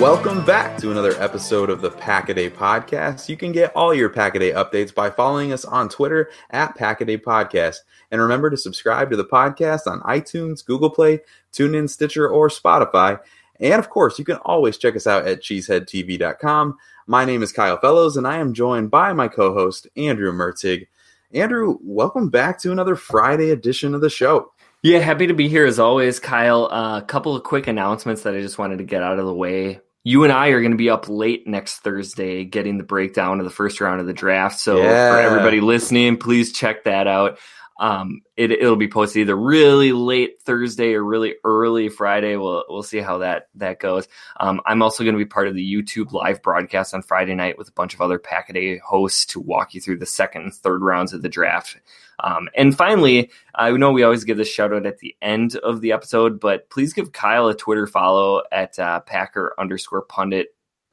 Welcome back to another episode of the Packaday Podcast. You can get all your Packaday updates by following us on Twitter at Packaday Podcast. And remember to subscribe to the podcast on iTunes, Google Play, TuneIn, Stitcher, or Spotify. And of course, you can always check us out at cheeseheadtv.com. My name is Kyle Fellows, and I am joined by my co host, Andrew Mertig. Andrew, welcome back to another Friday edition of the show. Yeah, happy to be here as always, Kyle. A uh, couple of quick announcements that I just wanted to get out of the way. You and I are going to be up late next Thursday getting the breakdown of the first round of the draft. So yeah. for everybody listening, please check that out. Um, it, it'll be posted either really late Thursday or really early Friday. We'll we'll see how that that goes. Um, I'm also going to be part of the YouTube live broadcast on Friday night with a bunch of other Packaday hosts to walk you through the second and third rounds of the draft. Um, and finally, I know we always give this shout out at the end of the episode, but please give Kyle a Twitter follow at uh, Packer underscore pundit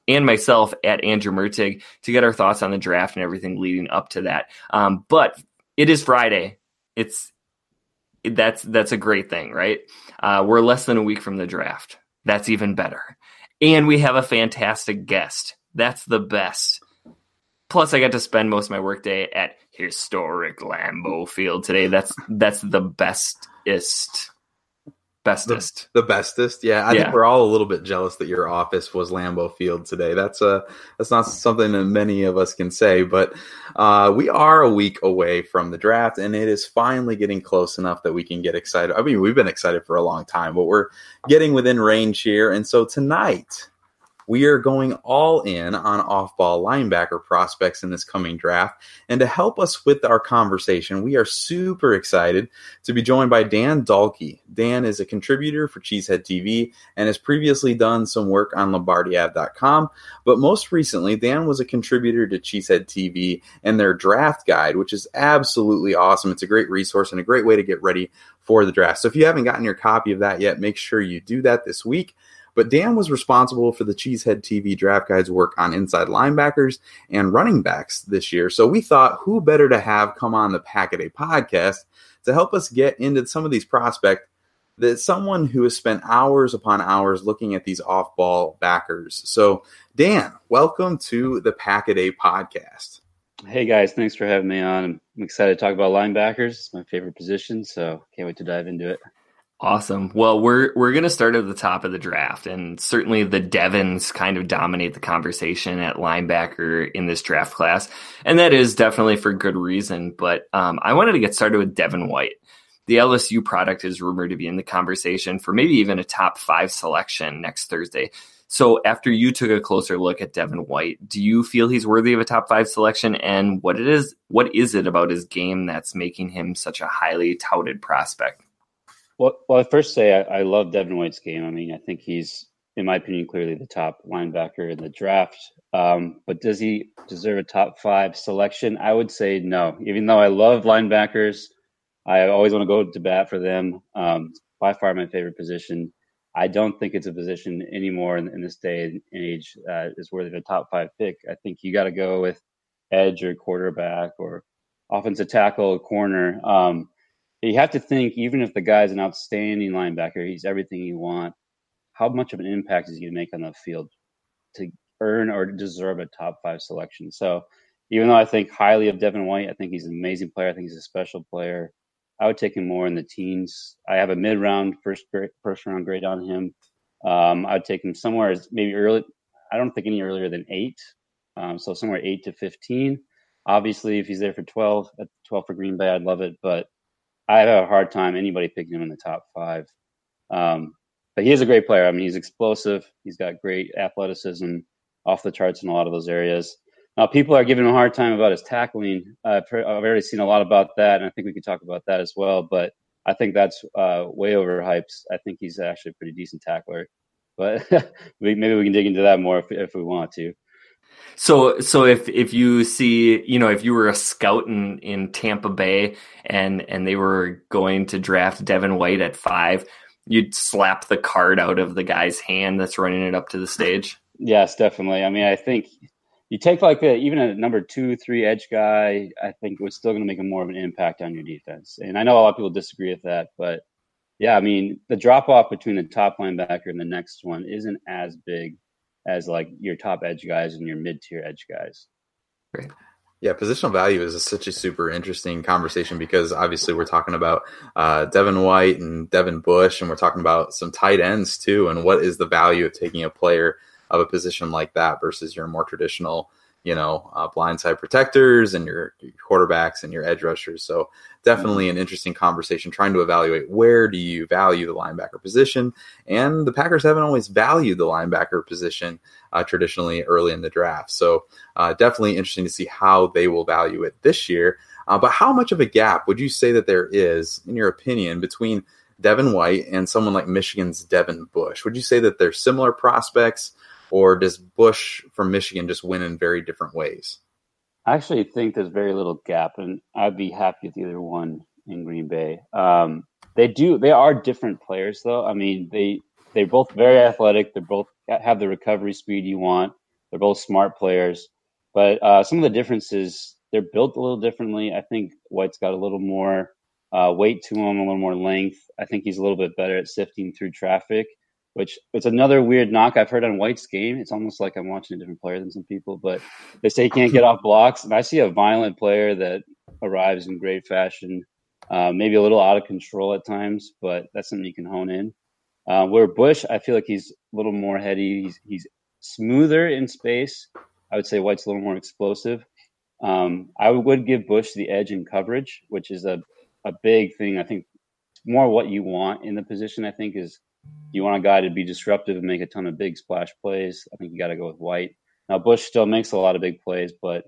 and myself at Andrew Mertig to get our thoughts on the draft and everything leading up to that. Um, but it is Friday it's that's that's a great thing, right? Uh, we're less than a week from the draft. That's even better, and we have a fantastic guest. That's the best. Plus, I got to spend most of my workday at historic Lambeau Field today. That's that's the bestest bestest. The, the bestest. Yeah. I yeah. think we're all a little bit jealous that your office was Lambeau Field today. That's a uh, that's not something that many of us can say, but uh, we are a week away from the draft and it is finally getting close enough that we can get excited. I mean, we've been excited for a long time, but we're getting within range here. And so tonight we are going all in on off ball linebacker prospects in this coming draft. And to help us with our conversation, we are super excited to be joined by Dan Dahlke. Dan is a contributor for Cheesehead TV and has previously done some work on LombardiAve.com. But most recently, Dan was a contributor to Cheesehead TV and their draft guide, which is absolutely awesome. It's a great resource and a great way to get ready for the draft. So if you haven't gotten your copy of that yet, make sure you do that this week. But Dan was responsible for the Cheesehead TV draft guide's work on inside linebackers and running backs this year. So we thought, who better to have come on the Packaday podcast to help us get into some of these prospects that someone who has spent hours upon hours looking at these off ball backers. So, Dan, welcome to the Packaday podcast. Hey guys, thanks for having me on. I'm excited to talk about linebackers. It's my favorite position, so can't wait to dive into it. Awesome. Well, we're we're going to start at the top of the draft, and certainly the Devons kind of dominate the conversation at linebacker in this draft class, and that is definitely for good reason. But um, I wanted to get started with Devin White. The LSU product is rumored to be in the conversation for maybe even a top five selection next Thursday. So, after you took a closer look at Devin White, do you feel he's worthy of a top five selection? And what it is, what is it about his game that's making him such a highly touted prospect? Well, well, I first say I, I love Devin White's game. I mean, I think he's, in my opinion, clearly the top linebacker in the draft. Um, but does he deserve a top five selection? I would say no. Even though I love linebackers, I always want to go to bat for them. Um, by far my favorite position. I don't think it's a position anymore in, in this day and age uh, is worthy of a top five pick. I think you got to go with edge or quarterback or offensive tackle, corner. Um, you have to think, even if the guy's an outstanding linebacker, he's everything you want. How much of an impact is he going to make on the field to earn or deserve a top five selection? So, even though I think highly of Devin White, I think he's an amazing player. I think he's a special player. I would take him more in the teens. I have a mid round first first round grade on him. Um, I would take him somewhere as maybe early. I don't think any earlier than eight. Um, so somewhere eight to fifteen. Obviously, if he's there for twelve at twelve for Green Bay, I'd love it. But I have a hard time anybody picking him in the top five. Um, but he is a great player. I mean, he's explosive. He's got great athleticism, off the charts in a lot of those areas. Now, people are giving him a hard time about his tackling. I've, I've already seen a lot about that, and I think we could talk about that as well. But I think that's uh, way overhyped. I think he's actually a pretty decent tackler. But maybe we can dig into that more if, if we want to. So, so if if you see, you know, if you were a scout in, in Tampa Bay and and they were going to draft Devin White at five, you'd slap the card out of the guy's hand that's running it up to the stage. Yes, definitely. I mean, I think you take like a, even a number two, three edge guy. I think was still going to make a more of an impact on your defense. And I know a lot of people disagree with that, but yeah, I mean, the drop off between the top linebacker and the next one isn't as big as like your top edge guys and your mid tier edge guys. Great. Yeah, positional value is a, such a super interesting conversation because obviously we're talking about uh, Devin White and Devin Bush, and we're talking about some tight ends too. And what is the value of taking a player of a position like that versus your more traditional you know, uh, blindside protectors and your, your, quarterbacks and your edge rushers. So definitely an interesting conversation trying to evaluate where do you value the linebacker position. And the Packers haven't always valued the linebacker position uh, traditionally early in the draft. So uh, definitely interesting to see how they will value it this year. Uh, but how much of a gap would you say that there is, in your opinion, between Devin White and someone like Michigan's Devin Bush? Would you say that they're similar prospects? Or does Bush from Michigan just win in very different ways? I actually think there's very little gap, and I'd be happy with either one in Green Bay. Um, they do; they are different players, though. I mean, they they're both very athletic. They both have the recovery speed you want. They're both smart players, but uh, some of the differences they're built a little differently. I think White's got a little more uh, weight to him, a little more length. I think he's a little bit better at sifting through traffic which it's another weird knock I've heard on White's game. It's almost like I'm watching a different player than some people, but they say he can't get off blocks. And I see a violent player that arrives in great fashion, uh, maybe a little out of control at times, but that's something you can hone in. Uh, where Bush, I feel like he's a little more heady. He's, he's smoother in space. I would say White's a little more explosive. Um, I would give Bush the edge in coverage, which is a, a big thing. I think more what you want in the position, I think, is you want a guy to be disruptive and make a ton of big splash plays. I think you got to go with White. Now Bush still makes a lot of big plays, but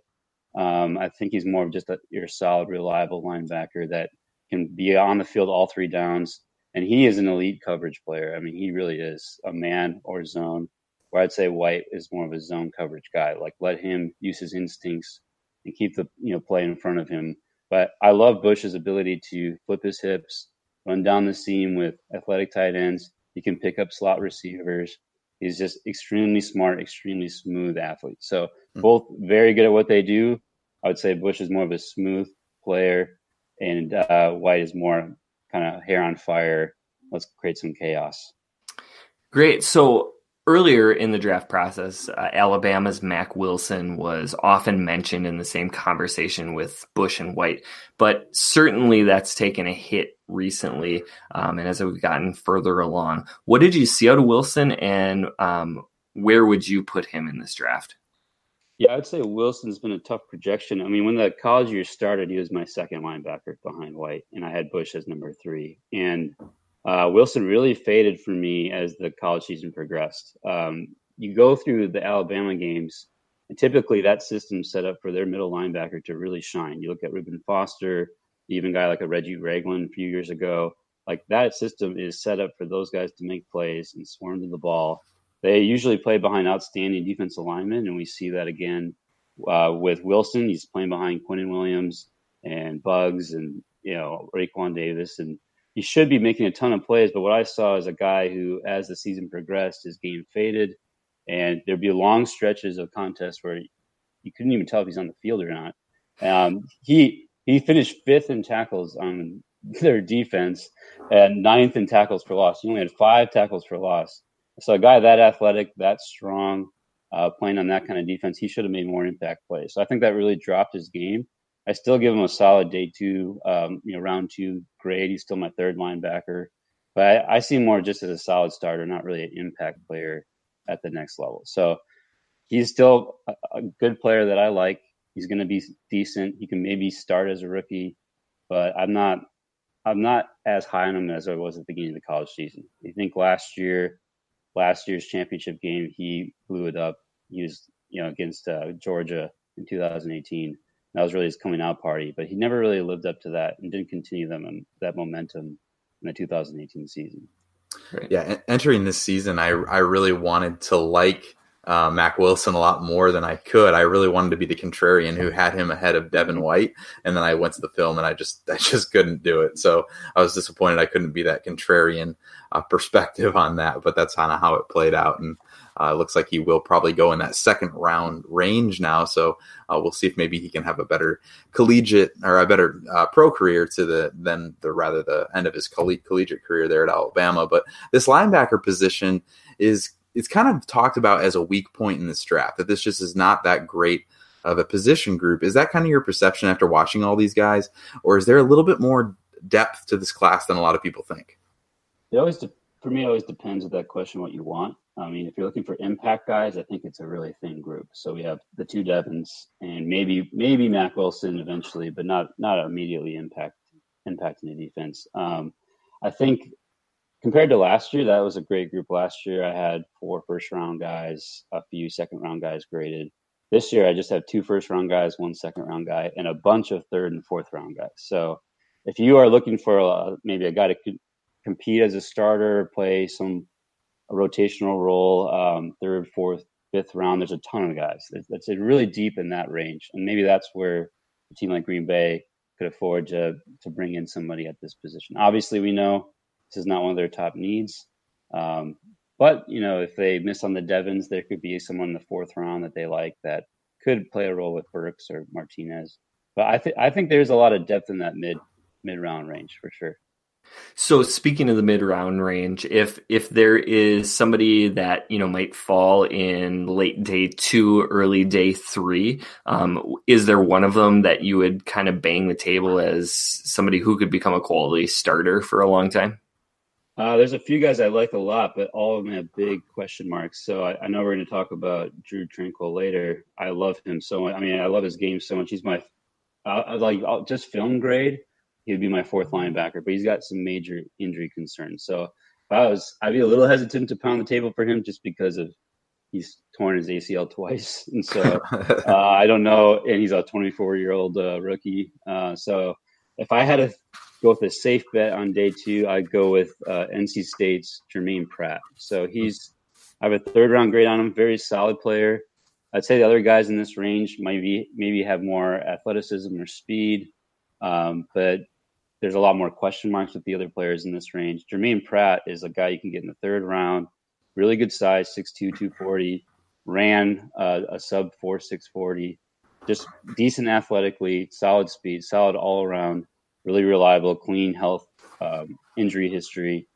um, I think he's more of just a your solid, reliable linebacker that can be on the field all three downs. And he is an elite coverage player. I mean, he really is a man or zone. Where I'd say White is more of a zone coverage guy. Like let him use his instincts and keep the you know play in front of him. But I love Bush's ability to flip his hips, run down the seam with athletic tight ends, he can pick up slot receivers. He's just extremely smart, extremely smooth athlete. So mm-hmm. both very good at what they do. I would say Bush is more of a smooth player, and uh, White is more kind of hair on fire. Let's create some chaos. Great. So earlier in the draft process, uh, Alabama's Mack Wilson was often mentioned in the same conversation with Bush and White, but certainly that's taken a hit recently. Um, and as we've gotten further along, what did you see out of Wilson, and um, where would you put him in this draft? Yeah, I'd say Wilson's been a tough projection. I mean, when the college year started, he was my second linebacker behind White, and I had Bush as number three. And uh, Wilson really faded for me as the college season progressed. Um, you go through the Alabama games, and typically that system's set up for their middle linebacker to really shine. You look at Reuben Foster, even guy like a Reggie Ragland a few years ago. Like that system is set up for those guys to make plays and swarm to the ball. They usually play behind outstanding defensive linemen, and we see that again uh, with Wilson. He's playing behind Quinnen Williams and Buggs and you know Raekwon Davis and he should be making a ton of plays. But what I saw is a guy who, as the season progressed, his game faded, and there'd be long stretches of contests where you couldn't even tell if he's on the field or not. Um, he he finished fifth in tackles on their defense and ninth in tackles for loss. He only had five tackles for loss. So a guy that athletic, that strong, uh, playing on that kind of defense, he should have made more impact plays. So I think that really dropped his game. I still give him a solid day two, um, you know, round two grade. He's still my third linebacker, but I, I, see more just as a solid starter, not really an impact player at the next level. So he's still a, a good player that I like. He's going to be decent. He can maybe start as a rookie, but I'm not. I'm not as high on him as I was at the beginning of the college season. I think last year, last year's championship game, he blew it up. He was, you know, against uh, Georgia in 2018 that was really his coming out party. But he never really lived up to that and didn't continue them that momentum in the 2018 season. Right. Yeah, entering this season, I I really wanted to like uh, Mack Wilson a lot more than I could. I really wanted to be the contrarian who had him ahead of Devin White, and then I went to the film and I just I just couldn't do it. So I was disappointed I couldn't be that contrarian uh, perspective on that. But that's kind of how it played out, and uh, looks like he will probably go in that second round range now. So uh, we'll see if maybe he can have a better collegiate or a better uh, pro career to the than the rather the end of his collegiate career there at Alabama. But this linebacker position is it's kind of talked about as a weak point in this draft that this just is not that great of a position group. Is that kind of your perception after watching all these guys, or is there a little bit more depth to this class than a lot of people think? It always, de- for me, it always depends with that question what you want. I mean, if you're looking for impact guys, I think it's a really thin group. So we have the two Devons and maybe maybe Mack Wilson eventually, but not not immediately impact impacting the defense. Um, I think compared to last year, that was a great group. Last year, I had four first round guys, a few second round guys graded. This year, I just have two first round guys, one second round guy, and a bunch of third and fourth round guys. So if you are looking for a, maybe a guy to compete as a starter, play some a rotational role, um, third, fourth, fifth round. There's a ton of guys. It's really deep in that range, and maybe that's where a team like Green Bay could afford to to bring in somebody at this position. Obviously, we know this is not one of their top needs, um, but you know if they miss on the Devons, there could be someone in the fourth round that they like that could play a role with Burks or Martinez. But I think I think there's a lot of depth in that mid mid round range for sure. So speaking of the mid round range, if if there is somebody that you know might fall in late day two, early day three, um, is there one of them that you would kind of bang the table as somebody who could become a quality starter for a long time? Uh, there's a few guys I like a lot, but all of them have big question marks. So I, I know we're going to talk about Drew Tranquill later. I love him so much. I mean, I love his game so much. He's my uh, like just film grade he'd be my fourth linebacker, but he's got some major injury concerns. So if I was, I'd be a little hesitant to pound the table for him just because of he's torn his ACL twice, and so uh, I don't know. And he's a 24 year old uh, rookie. Uh, so if I had to go with a safe bet on day two, I'd go with uh, NC State's Germaine Pratt. So he's I have a third round grade on him, very solid player. I'd say the other guys in this range maybe maybe have more athleticism or speed, um, but there's a lot more question marks with the other players in this range. Germaine Pratt is a guy you can get in the third round, really good size, 6'2, 240, ran uh, a sub 4, 640, just decent athletically, solid speed, solid all around, really reliable, clean health, um, injury history.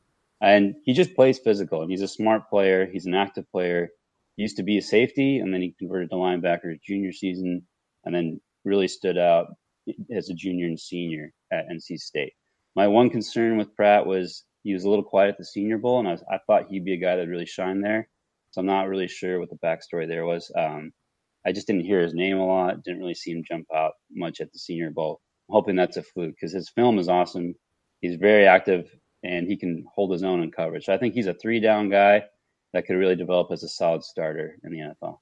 and he just plays physical. And he's a smart player. He's an active player. He used to be a safety, and then he converted to linebacker junior season, and then really stood out as a junior and senior at NC State. My one concern with Pratt was he was a little quiet at the Senior Bowl, and I, was, I thought he'd be a guy that really shine there. So I'm not really sure what the backstory there was. Um, I just didn't hear his name a lot. Didn't really see him jump out much at the Senior Bowl. Hoping that's a fluke because his film is awesome. He's very active and he can hold his own in coverage. So I think he's a three down guy that could really develop as a solid starter in the NFL.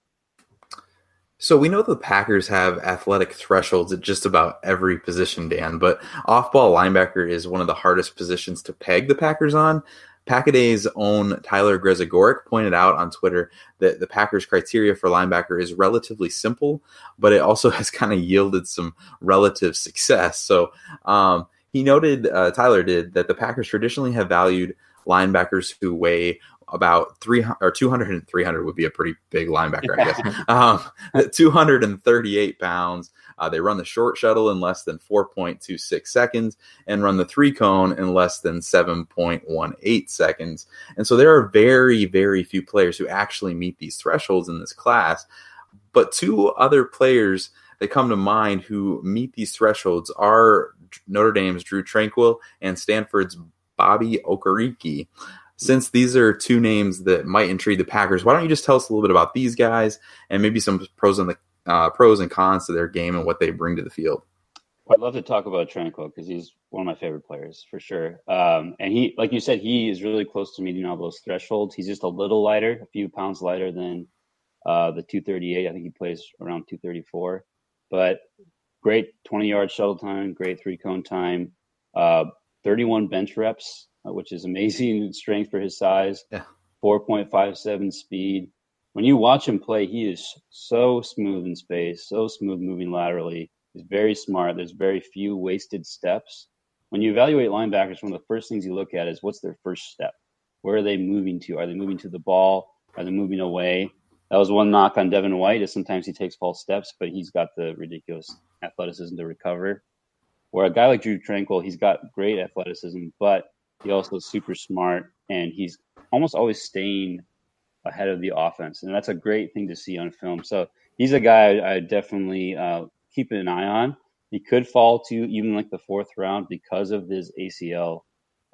So we know the Packers have athletic thresholds at just about every position, Dan, but off-ball linebacker is one of the hardest positions to peg the Packers on. Packaday's own Tyler Grezegorik pointed out on Twitter that the Packers' criteria for linebacker is relatively simple, but it also has kind of yielded some relative success. So um, he noted, uh, Tyler did, that the Packers traditionally have valued linebackers who weigh about 300 or 200 and 300 would be a pretty big linebacker, I guess. um, 238 pounds. Uh, they run the short shuttle in less than 4.26 seconds and run the three cone in less than 7.18 seconds. And so there are very, very few players who actually meet these thresholds in this class. But two other players that come to mind who meet these thresholds are Notre Dame's Drew Tranquill and Stanford's Bobby Okereke since these are two names that might intrigue the Packers, why don't you just tell us a little bit about these guys and maybe some pros and the uh, pros and cons to their game and what they bring to the field? I'd love to talk about Tranquill because he's one of my favorite players for sure. Um, and he, like you said, he is really close to meeting all those thresholds. He's just a little lighter, a few pounds lighter than uh, the 238. I think he plays around 234, but great 20 yard shuttle time, great three cone time, uh, 31 bench reps uh, which is amazing strength for his size. Yeah. 4.57 speed. When you watch him play, he is so smooth in space, so smooth moving laterally. He's very smart. There's very few wasted steps. When you evaluate linebackers, one of the first things you look at is what's their first step? Where are they moving to? Are they moving to the ball? Are they moving away? That was one knock on Devin White is sometimes he takes false steps, but he's got the ridiculous athleticism to recover. Where a guy like Drew Tranquill, he's got great athleticism, but he also is super smart, and he's almost always staying ahead of the offense, and that's a great thing to see on film. So he's a guy I, I definitely uh, keep an eye on. He could fall to even like the fourth round because of his ACL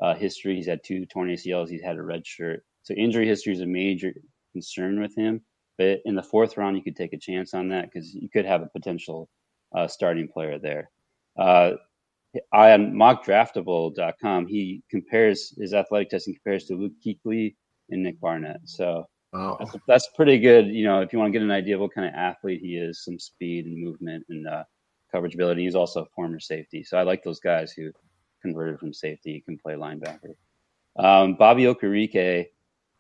uh, history. He's had two torn ACLs. He's had a red shirt. So injury history is a major concern with him. But in the fourth round, you could take a chance on that because you could have a potential uh, starting player there. Uh, on mockdraftable.com, he compares his athletic testing compares to Luke Kuechly and Nick Barnett. So wow. that's, that's pretty good. You know, if you want to get an idea of what kind of athlete he is, some speed and movement and uh, coverage ability. He's also a former safety. So I like those guys who converted from safety, can play linebacker. Um, Bobby Okereke,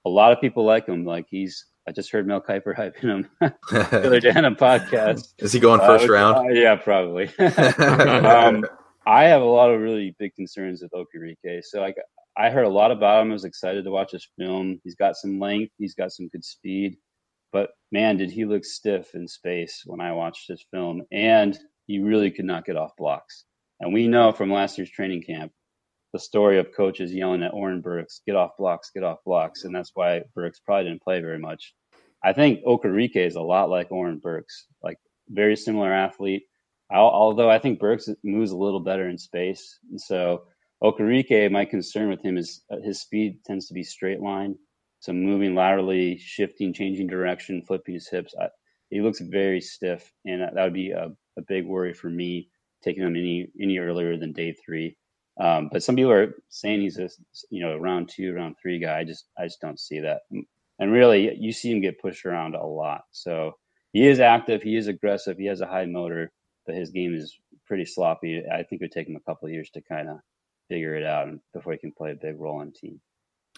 a lot of people like him. Like he's, I just heard Mel Kiper hyping him the other day on a podcast. Is he going first uh, round? Uh, yeah, probably. um, I have a lot of really big concerns with Okereke. So I like I heard a lot about him. I was excited to watch his film. He's got some length. He's got some good speed. But man, did he look stiff in space when I watched his film. And he really could not get off blocks. And we know from last year's training camp the story of coaches yelling at Oren Burks, get off blocks, get off blocks. And that's why Burks probably didn't play very much. I think Okereke is a lot like Oren Burks, like very similar athlete although I think Burks moves a little better in space. And so Okereke, my concern with him is uh, his speed tends to be straight line. So moving laterally, shifting, changing direction, flipping his hips. I, he looks very stiff, and that would be a, a, big worry for me taking him any any earlier than day three. Um, but some people are saying he's a you know round two, round three guy. I just I just don't see that. And really, you see him get pushed around a lot. So he is active, he is aggressive, he has a high motor but his game is pretty sloppy. I think it would take him a couple of years to kind of figure it out before he can play a big role on the team.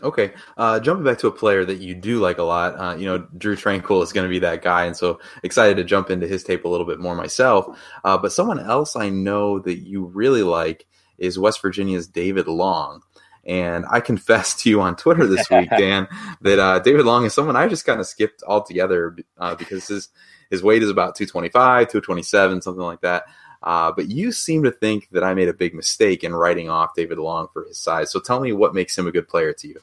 Okay, uh, jumping back to a player that you do like a lot, uh, you know, Drew Tranquill is going to be that guy, and so excited to jump into his tape a little bit more myself. Uh, but someone else I know that you really like is West Virginia's David Long. And I confessed to you on Twitter this week, Dan, that uh, David Long is someone I just kind of skipped altogether uh, because his his weight is about 225, 227, something like that. Uh, but you seem to think that I made a big mistake in writing off David Long for his size. So tell me what makes him a good player to you.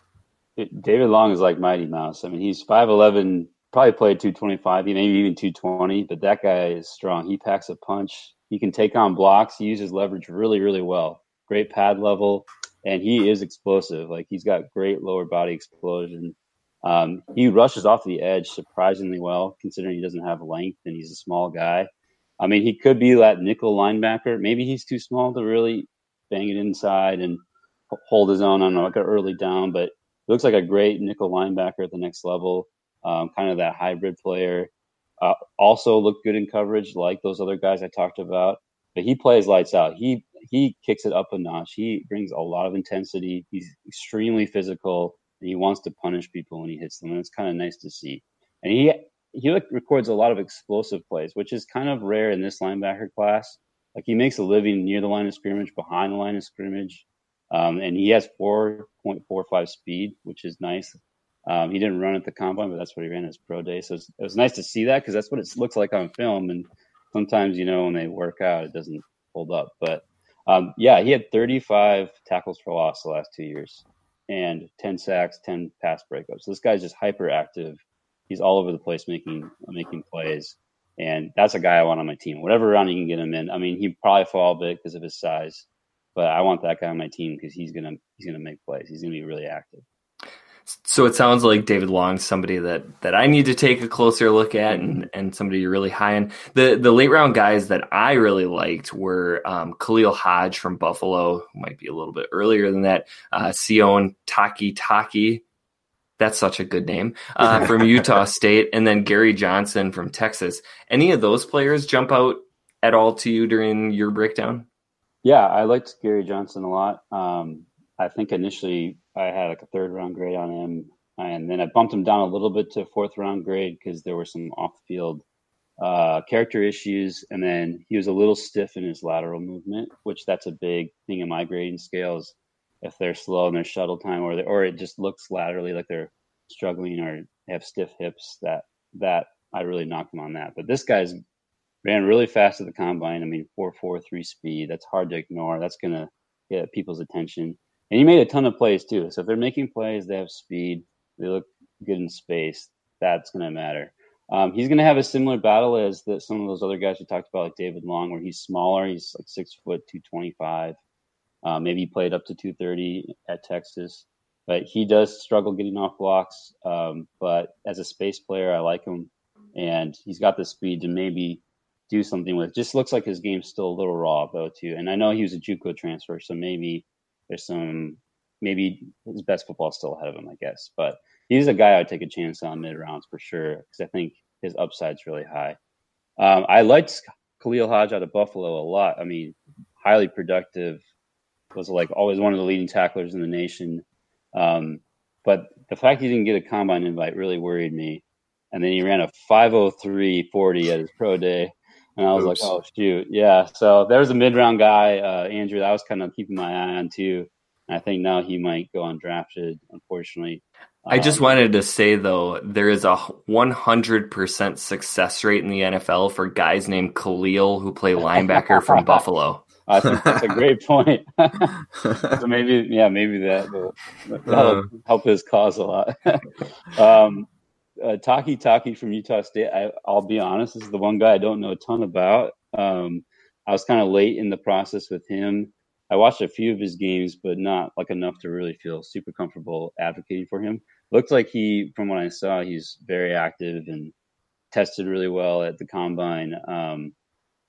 David Long is like Mighty Mouse. I mean, he's five eleven, probably played two twenty five, maybe even two twenty. But that guy is strong. He packs a punch. He can take on blocks. He uses leverage really, really well. Great pad level, and he is explosive. Like he's got great lower body explosion. Um, he rushes off the edge surprisingly well, considering he doesn't have length and he's a small guy. I mean, he could be that nickel linebacker. Maybe he's too small to really bang it inside and hold his own on like an early down, but looks like a great nickel linebacker at the next level. Um, kind of that hybrid player. Uh, also look good in coverage, like those other guys I talked about. But he plays lights out. He he kicks it up a notch. He brings a lot of intensity. He's extremely physical, and he wants to punish people when he hits them. And it's kind of nice to see. And he he records a lot of explosive plays, which is kind of rare in this linebacker class. Like he makes a living near the line of scrimmage, behind the line of scrimmage, um, and he has 4.45 speed, which is nice. Um, he didn't run at the combine, but that's what he ran his pro day. So it was, it was nice to see that because that's what it looks like on film. And sometimes, you know, when they work out, it doesn't hold up. But um, yeah, he had 35 tackles for loss the last two years and 10 sacks, 10 pass breakups. So this guy's just hyperactive. He's all over the place making making plays. And that's a guy I want on my team. Whatever round you can get him in. I mean, he probably fall a bit because of his size, but I want that guy on my team because he's gonna he's gonna make plays. He's gonna be really active. So it sounds like David Long's somebody that that I need to take a closer look at, and and somebody you're really high in. The the late round guys that I really liked were um, Khalil Hodge from Buffalo, might be a little bit earlier than that. Uh, Sione Takitaki, that's such a good name uh, from Utah State, and then Gary Johnson from Texas. Any of those players jump out at all to you during your breakdown? Yeah, I liked Gary Johnson a lot. Um, I think initially I had like a third round grade on him, and then I bumped him down a little bit to fourth round grade because there were some off field uh, character issues, and then he was a little stiff in his lateral movement, which that's a big thing in my grading scales. If they're slow in their shuttle time, or they, or it just looks laterally like they're struggling or have stiff hips, that that I really knocked him on that. But this guy's ran really fast at the combine. I mean, four four three speed. That's hard to ignore. That's gonna get people's attention. And he made a ton of plays too. So if they're making plays, they have speed. They look good in space. That's gonna matter. Um, he's gonna have a similar battle as the, some of those other guys we talked about, like David Long, where he's smaller. He's like six foot two twenty five. Uh, maybe he played up to two thirty at Texas but he does struggle getting off blocks. Um, but as a space player, I like him, and he's got the speed to maybe do something with. Just looks like his game's still a little raw though too. And I know he was a JUCO transfer, so maybe there's some maybe his best football still ahead of him, I guess. But he's a guy I'd take a chance on mid rounds for sure because I think his upside's really high. Um, I liked Khalil Hodge out of Buffalo a lot. I mean, highly productive. Was like always one of the leading tacklers in the nation. Um, but the fact he didn't get a combine invite really worried me. And then he ran a 503.40 at his pro day. And I was Oops. like, oh, shoot. Yeah. So there was a mid round guy, uh, Andrew, that I was kind of keeping my eye on too. And I think now he might go undrafted, unfortunately. I just um, wanted to say though, there is a 100% success rate in the NFL for guys named Khalil who play linebacker from Buffalo. I think that's a great point. so maybe, yeah, maybe that will uh, help his cause a lot. um, uh, Takitaki from Utah State. I, will be honest, this is the one guy I don't know a ton about. Um, I was kind of late in the process with him. I watched a few of his games, but not like enough to really feel super comfortable advocating for him. Looks like he, from what I saw, he's very active and tested really well at the combine. Um,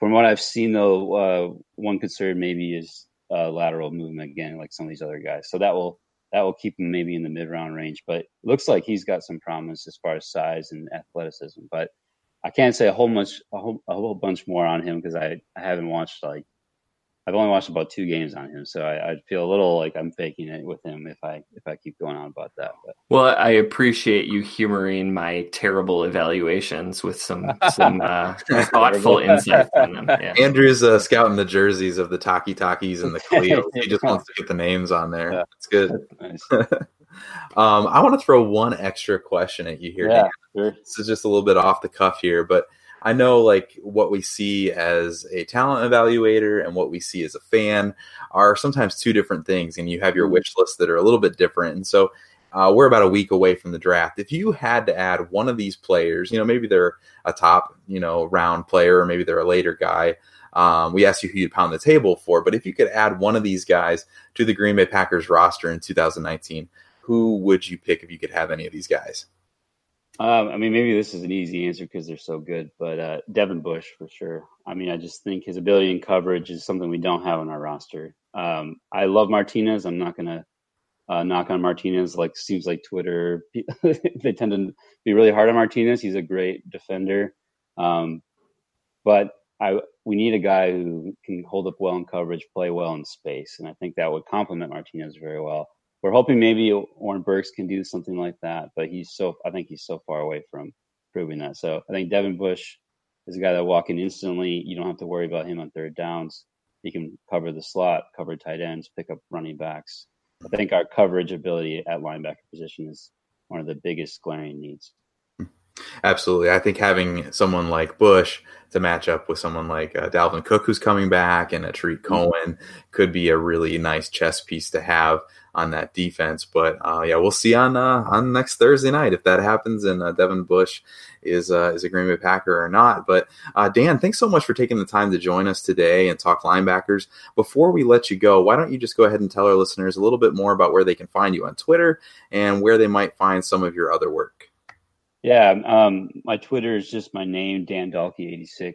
from what I've seen, though, uh, one concern maybe is uh, lateral movement again, like some of these other guys. So that will that will keep him maybe in the mid round range. But looks like he's got some promise as far as size and athleticism. But I can't say a whole much a whole, a whole bunch more on him because I, I haven't watched like I've only watched about two games on him, so I, would feel a little like I'm faking it with him if I if I keep going on about that. But. Well, I appreciate you humoring my terrible evaluations with some some uh, thoughtful insight on them. Yeah. Andrew's uh, scouting the jerseys of the Takitakis and the Khalil. he just wants to get the names on there. Yeah. That's good. That's nice. um, I want to throw one extra question at you here. Yeah, sure. This is just a little bit off the cuff here, but I know like what we see as a talent evaluator and what we see as a fan are sometimes two different things, and you have your mm-hmm. wish lists that are a little bit different. And so, uh, we're about a week away from the draft. If you had to add one of these players, you know, maybe they're a top, you know, round player, or maybe they're a later guy. Um, we asked you who you'd pound the table for, but if you could add one of these guys to the Green Bay Packers roster in 2019, who would you pick if you could have any of these guys? Um, I mean, maybe this is an easy answer because they're so good, but uh, Devin Bush for sure. I mean, I just think his ability in coverage is something we don't have on our roster. Um, I love Martinez. I'm not gonna uh, knock on Martinez. Like seems like Twitter they tend to be really hard on Martinez. He's a great defender, um, but I we need a guy who can hold up well in coverage, play well in space, and I think that would complement Martinez very well. We're hoping maybe Oren Burks can do something like that, but he's so I think he's so far away from proving that. So I think Devin Bush is a guy that walk in instantly. You don't have to worry about him on third downs. He can cover the slot, cover tight ends, pick up running backs. I think our coverage ability at linebacker position is one of the biggest glaring needs. Absolutely. I think having someone like Bush to match up with someone like uh, Dalvin Cook, who's coming back, and a Tarik mm-hmm. Cohen could be a really nice chess piece to have on that defense. But uh, yeah, we'll see on uh, on next Thursday night if that happens and uh, Devin Bush is uh, is a Green Bay Packer or not. But uh, Dan, thanks so much for taking the time to join us today and talk linebackers. Before we let you go, why don't you just go ahead and tell our listeners a little bit more about where they can find you on Twitter and where they might find some of your other work. Yeah, um, my Twitter is just my name, Dan Dahlke86.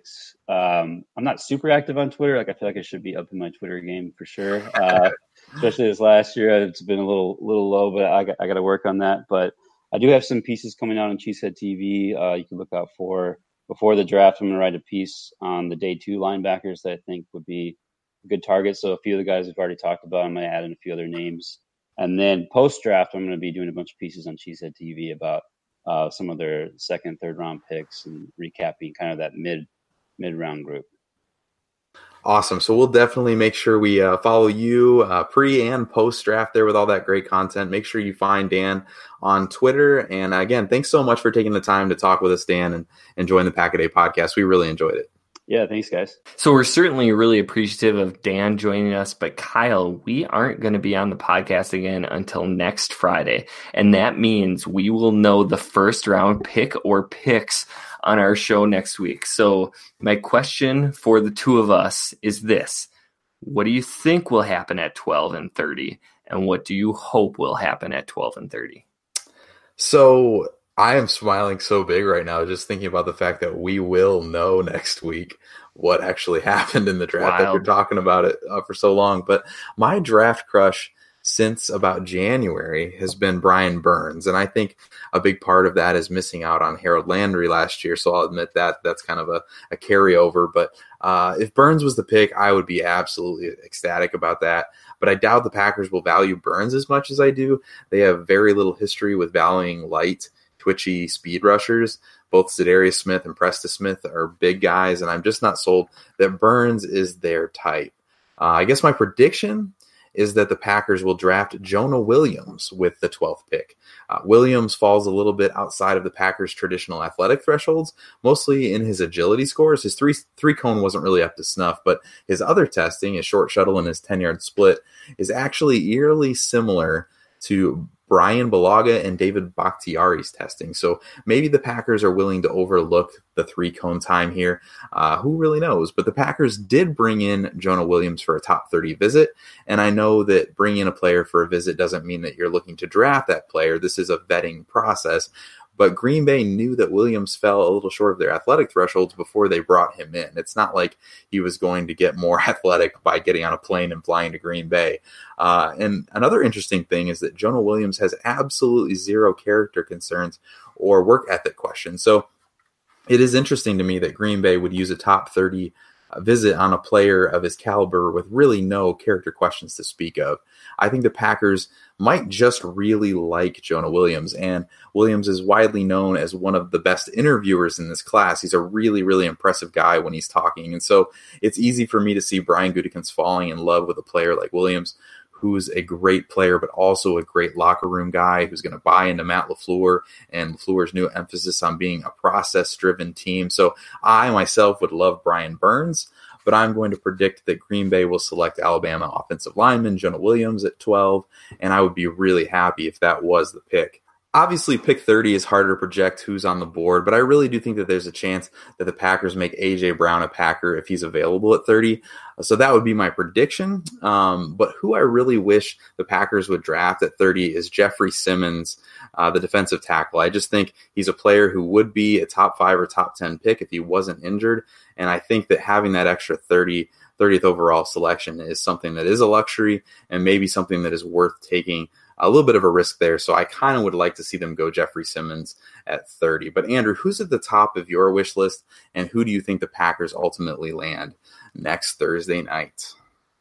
Um, I'm not super active on Twitter. Like I feel like I should be up in my Twitter game for sure. Uh, especially this last year, it's been a little little low, but I got, I got to work on that. But I do have some pieces coming out on Cheesehead TV. Uh, you can look out for before the draft. I'm going to write a piece on the day two linebackers that I think would be a good target. So a few of the guys we've already talked about, I'm going to add in a few other names. And then post draft, I'm going to be doing a bunch of pieces on Cheesehead TV about uh, some of their second, third round picks and recapping kind of that mid mid round group. Awesome. So we'll definitely make sure we uh, follow you uh, pre and post draft there with all that great content. Make sure you find Dan on Twitter. And again, thanks so much for taking the time to talk with us, Dan, and, and join the Pack a podcast. We really enjoyed it. Yeah, thanks, guys. So we're certainly really appreciative of Dan joining us, but Kyle, we aren't going to be on the podcast again until next Friday. And that means we will know the first round pick or picks on our show next week. So my question for the two of us is this. What do you think will happen at 12 and 30? And what do you hope will happen at 12 and 30? So I am smiling so big right now just thinking about the fact that we will know next week what actually happened in the draft. That you're talking about it uh, for so long, but my draft crush since about January has been Brian Burns, and I think a big part of that is missing out on Harold Landry last year. So I'll admit that that's kind of a, a carryover. But uh, if Burns was the pick, I would be absolutely ecstatic about that but I doubt the Packers will value Burns as much as I do. They have very little history with valuing light twitchy speed rushers. Both Za'Darius Smith and Preston Smith are big guys, and I'm just not sold that Burns is their type. Uh, I guess my prediction is that the Packers will draft Jonah Williams with the 12th pick. Uh, Williams falls a little bit outside of the Packers' traditional athletic thresholds, mostly in his agility scores. His three three cone wasn't really up to snuff, but his other testing, his short shuttle and his 10 yard split, is actually eerily similar to Brian Bulaga and David Bakhtiari's testing. So maybe the Packers are willing to overlook the three cone time here. Uh, who really knows? But the Packers did bring in Jonah Williams for a top 30 visit. And I know that bringing in a player for a visit doesn't mean that you're looking to draft that player. This is a vetting process. But Green Bay knew that Williams fell a little short of their athletic thresholds before they brought him in. It's not like he was going to get more athletic by getting on a plane and flying to Green Bay. Uh, and another interesting thing is that Jonah Williams has absolutely zero character concerns or work ethic questions. So it is interesting to me that Green Bay would use a top 30 visit on a player of his caliber with really no character questions to speak of. I think the Packers might just really like Jonah Williams. And Williams is widely known as one of the best interviewers in this class. He's a really, really impressive guy when he's talking. And so it's easy for me to see Brian Gutekunst falling in love with a player like Williams, who's a great player, but also a great locker room guy who's going to buy into Matt LaFleur and LaFleur's new emphasis on being a process driven team. So I myself would love Brian Burns. but I'm going to predict that Green Bay will select Alabama offensive lineman Jonah Williams at 12, and I would be really happy if that was the pick obviously pick 30 is harder to project who's on the board, but I really do think that there's a chance that the Packers make AJ Brown a Packer if he's available at 30. So that would be my prediction. Um, but who I really wish the Packers would draft at 30 is Jeffrey Simmons, uh, the defensive tackle. I just think he's a player who would be a top five or top 10 pick if he wasn't injured. And I think that having that extra 30 30th overall selection is something that is a luxury and maybe something that is worth taking a little bit of a risk there. So I kind of would like to see them go Jeffrey Simmons at 30. But Andrew, who's at the top of your wish list, and who do you think the Packers ultimately land next Thursday night?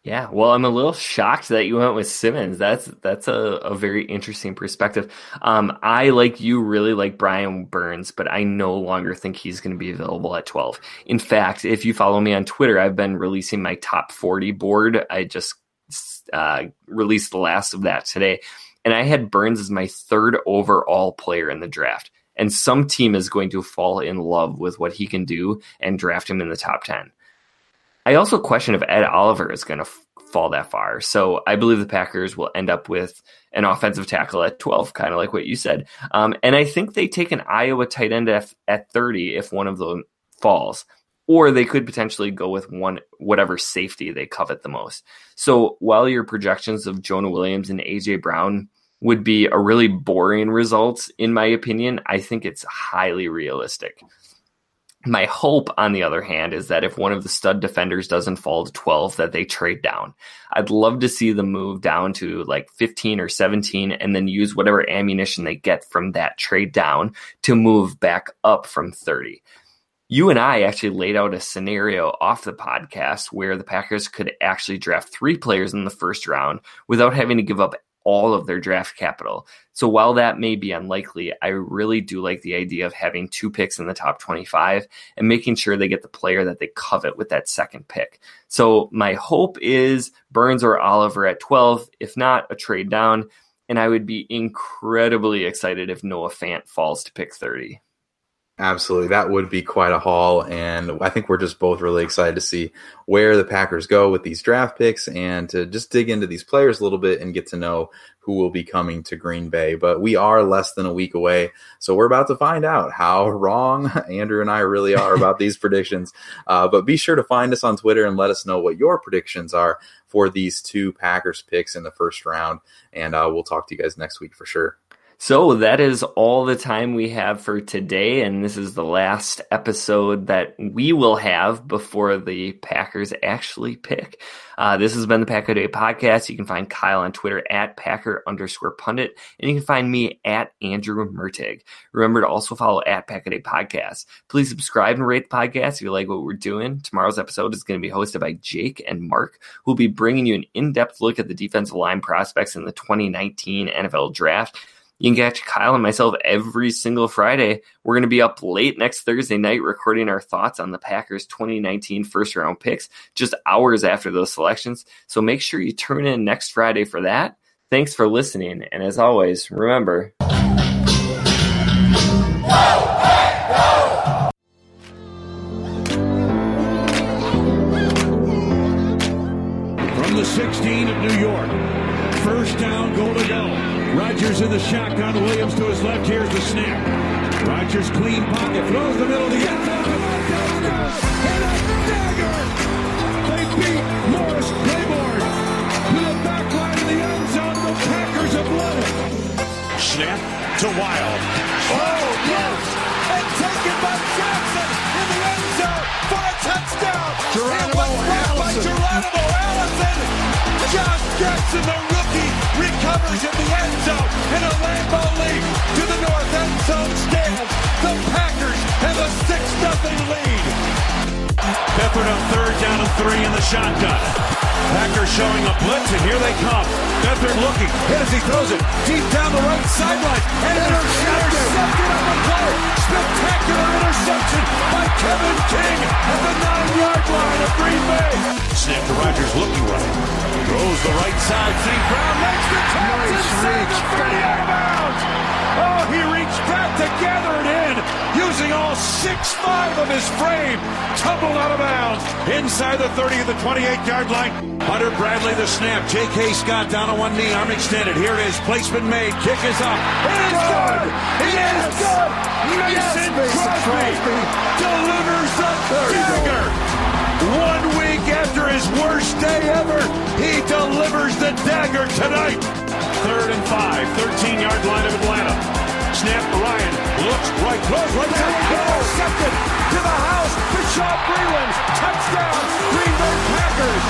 Yeah, well, I'm a little shocked that you went with Simmons. That's that's a, a very interesting perspective. Um, I like you really like Brian Burns, but I no longer think he's going to be available at 12. In fact, if you follow me on Twitter, I've been releasing my top 40 board. I just uh, released the last of that today and I had Burns as my third overall player in the draft. And some team is going to fall in love with what he can do and draft him in the top 10. I also question if Ed Oliver is going to f- fall that far. So I believe the Packers will end up with an offensive tackle at 12, kind of like what you said. Um, and I think they take an Iowa tight end at, at 30 if one of them falls or they could potentially go with one whatever safety they covet the most. So while your projections of Jonah Williams and AJ Brown would be a really boring result, in my opinion, I think it's highly realistic. My hope, on the other hand, is that if one of the stud defenders doesn't fall to 12, that they trade down. I'd love to see them move down to like 15 or 17 and then use whatever ammunition they get from that trade down to move back up from 30 you and I actually laid out a scenario off the podcast where the Packers could actually draft three players in the first round without having to give up all of their draft capital. So while that may be unlikely, I really do like the idea of having two picks in the top 25 and making sure they get the player that they covet with that second pick. So my hope is Burns or Oliver at 12, if not a trade down. And I would be incredibly excited if Noah Fant falls to pick 30. Absolutely. That would be quite a haul. And I think we're just both really excited to see where the Packers go with these draft picks and to just dig into these players a little bit and get to know who will be coming to Green Bay. But we are less than a week away. So we're about to find out how wrong Andrew and I really are about these predictions. Uh, but be sure to find us on Twitter and let us know what your predictions are for these two Packers picks in the first round. And uh, we'll talk to you guys next week for sure. So that is all the time we have for today, and this is the last episode that we will have before the Packers actually pick. Uh, this has been the Packer Day podcast. You can find Kyle on Twitter at Packer underscore pundit, and you can find me at Andrew Mertig. Remember to also follow at Packer Day podcast. Please subscribe and rate the podcast if you like what we're doing. Tomorrow's episode is going to be hosted by Jake and Mark, who will be bringing you an in-depth look at the defensive line prospects in the 2019 NFL Draft. You can catch Kyle and myself every single Friday. We're going to be up late next Thursday night recording our thoughts on the Packers 2019 first round picks just hours after those selections. So make sure you tune in next Friday for that. Thanks for listening. And as always, remember. From the 16 of New York, first down, goal to go. Rodgers in the shotgun. Williams to his left. Here's the snap. Rodgers clean pocket. Throws the middle of the end zone. And a dagger. They beat Morris Claiborne to the back line of the end zone. The Packers have won it. Snap to Wild. Oh, yes. And taken by Jackson in the end zone for a touchdown. Geronimo it was Allison. by Geronimo Allison. Josh Jackson, the recovers in the end zone in a Lambeau leap to the north end zone stands. The Packers have a 6-0 lead. Beathard on third down and three in the shotgun. Packers showing a blitz, and here they come. Beathard looking, hit as he throws it deep down the right sideline. And intercepted. intercepted on the play. Spectacular interception by Kevin King at the nine-yard line of Green Bay. Snap to Rodgers looking right. Throws the right side. St. Brown makes the catch nice saves it out of bounds. Oh, he reached back to gather it in using all 6'5 of his frame, tumbled out of bounds inside the 30 of the 28 yard line. Hunter Bradley the snap. J.K. Scott down on one knee, arm extended. Here it is. Placement made. Kick is up. It is good. It yes. is good. Mason, yes, Crosby, Crosby delivers the dagger. One week after his worst day ever, he delivers the dagger tonight. Third and five, 13 yard line of Atlanta. Snap Ryan looks right, close, right down, intercepted to the house. Bashaud Breeland, touchdown, Green Bay Packers.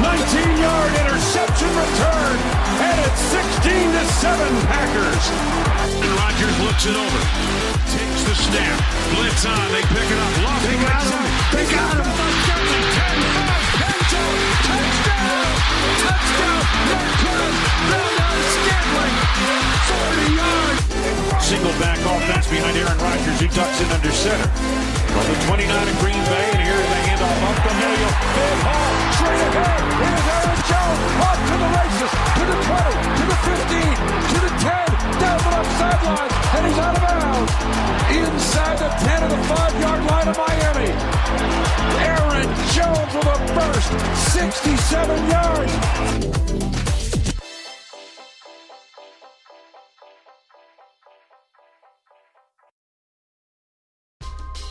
19-yard interception return, and it's 16 to 7 Packers. And Rodgers looks it over, takes the snap, blitz on, they pick it up, lost they got him, they got him. 10, 5, 10, touchdown, touchdown, Marquez, Leonard Scantling, 40 yards. Single back offense behind Aaron Rodgers, who ducks in under center. From the 29 of Green Bay, and here the handoff up the middle. Big hole, straight ahead. Here's Aaron Jones, off to the races, to the 20, to the 15, to the 10, down the left sideline, and he's out of bounds. Inside the 10 of the 5-yard line of Miami. Aaron Jones with a burst, 67 yards.